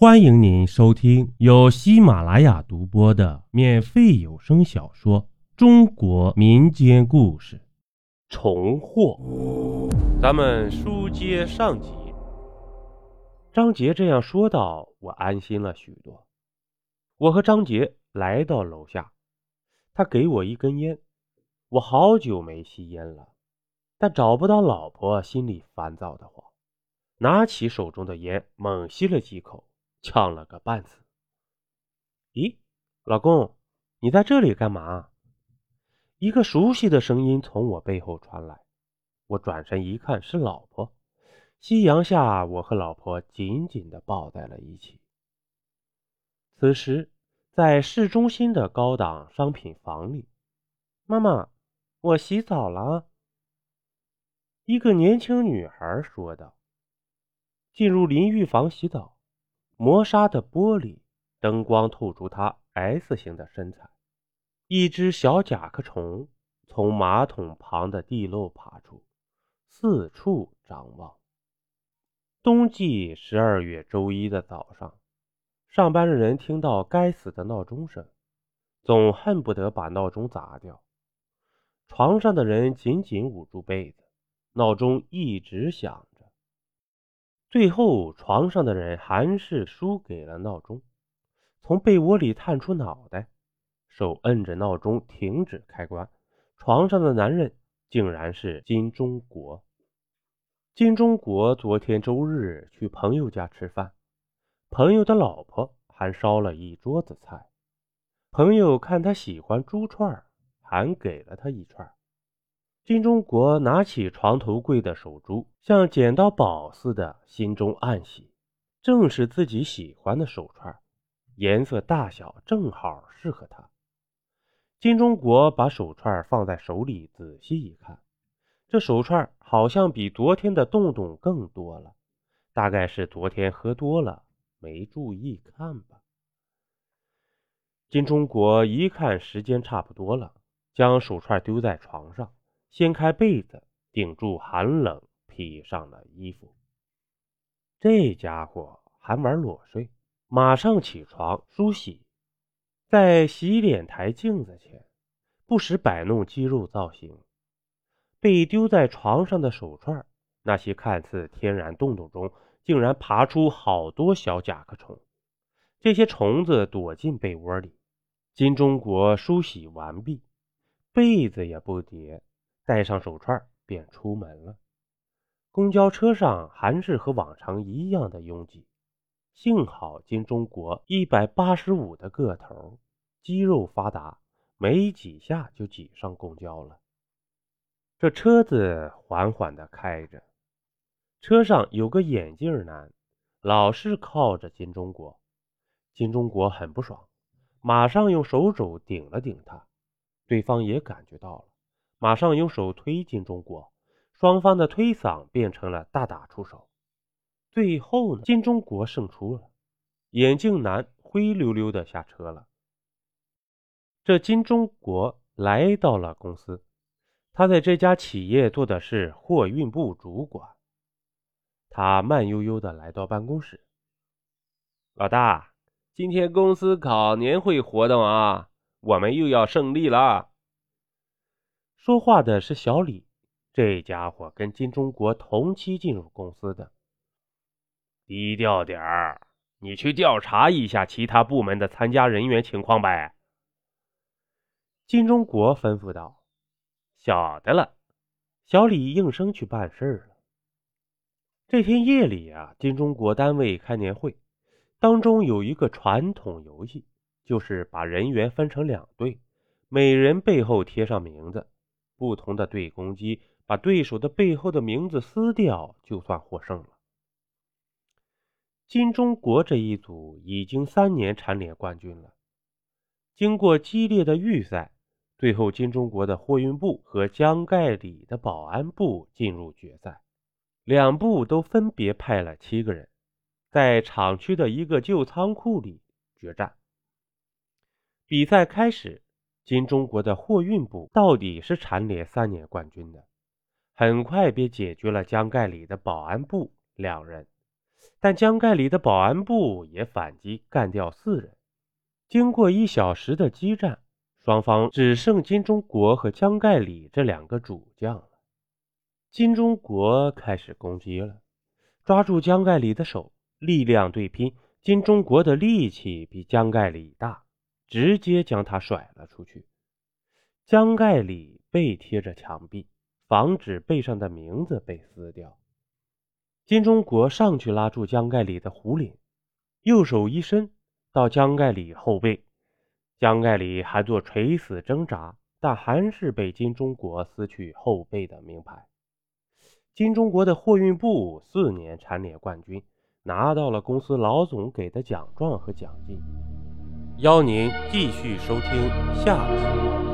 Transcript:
欢迎您收听由喜马拉雅独播的免费有声小说《中国民间故事》。重获，咱们书接上集。张杰这样说道，我安心了许多。我和张杰来到楼下，他给我一根烟。我好久没吸烟了，但找不到老婆，心里烦躁的慌。拿起手中的烟，猛吸了几口。呛了个半死。咦，老公，你在这里干嘛？一个熟悉的声音从我背后传来。我转身一看，是老婆。夕阳下，我和老婆紧紧地抱在了一起。此时，在市中心的高档商品房里，妈妈，我洗澡了。一个年轻女孩说道：“进入淋浴房洗澡。”磨砂的玻璃，灯光透出他 S 型的身材。一只小甲壳虫从马桶旁的地漏爬出，四处张望。冬季十二月周一的早上，上班的人听到该死的闹钟声，总恨不得把闹钟砸掉。床上的人紧紧捂住被子，闹钟一直响。最后，床上的人还是输给了闹钟，从被窝里探出脑袋，手摁着闹钟停止开关。床上的男人竟然是金钟国。金钟国昨天周日去朋友家吃饭，朋友的老婆还烧了一桌子菜。朋友看他喜欢猪串，还给了他一串。金钟国拿起床头柜的手珠，像捡到宝似的，心中暗喜，正是自己喜欢的手串，颜色大小正好适合他。金钟国把手串放在手里，仔细一看，这手串好像比昨天的洞洞更多了，大概是昨天喝多了，没注意看吧。金钟国一看时间差不多了，将手串丢在床上。掀开被子，顶住寒冷，披上了衣服。这家伙还玩裸睡，马上起床梳洗，在洗脸台镜子前不时摆弄肌肉造型。被丢在床上的手串，那些看似天然洞洞中，竟然爬出好多小甲壳虫。这些虫子躲进被窝里。金钟国梳洗完毕，被子也不叠。戴上手串便出门了。公交车上还是和往常一样的拥挤。幸好金钟国一百八十五的个头，肌肉发达，没几下就挤上公交了。这车子缓缓地开着，车上有个眼镜男，老是靠着金钟国。金钟国很不爽，马上用手肘顶了顶他，对方也感觉到了。马上用手推金钟国，双方的推搡变成了大打出手。最后呢，金钟国胜出了，眼镜男灰溜溜的下车了。这金钟国来到了公司，他在这家企业做的是货运部主管。他慢悠悠的来到办公室，老大，今天公司搞年会活动啊，我们又要胜利了。说话的是小李，这家伙跟金钟国同期进入公司的。低调点儿，你去调查一下其他部门的参加人员情况呗。金钟国吩咐道：“晓得了。”小李应声去办事了。这天夜里啊，金钟国单位开年会，当中有一个传统游戏，就是把人员分成两队，每人背后贴上名字。不同的队攻击，把对手的背后的名字撕掉，就算获胜了。金钟国这一组已经三年蝉联冠军了。经过激烈的预赛，最后金钟国的货运部和江盖里的保安部进入决赛。两部都分别派了七个人，在厂区的一个旧仓库里决战。比赛开始。金钟国的货运部到底是蝉联三年冠军的，很快便解决了江盖里的保安部两人。但江盖里的保安部也反击，干掉四人。经过一小时的激战，双方只剩金钟国和江盖里这两个主将了。金钟国开始攻击了，抓住江盖里的手，力量对拼。金钟国的力气比江盖里大，直接将他甩了出去。江盖里背贴着墙壁，防止背上的名字被撕掉。金钟国上去拉住江盖里的胡领，右手一伸到江盖里后背，江盖里还做垂死挣扎，但还是被金钟国撕去后背的名牌。金钟国的货运部四年蝉联冠军。拿到了公司老总给的奖状和奖金，邀您继续收听下集。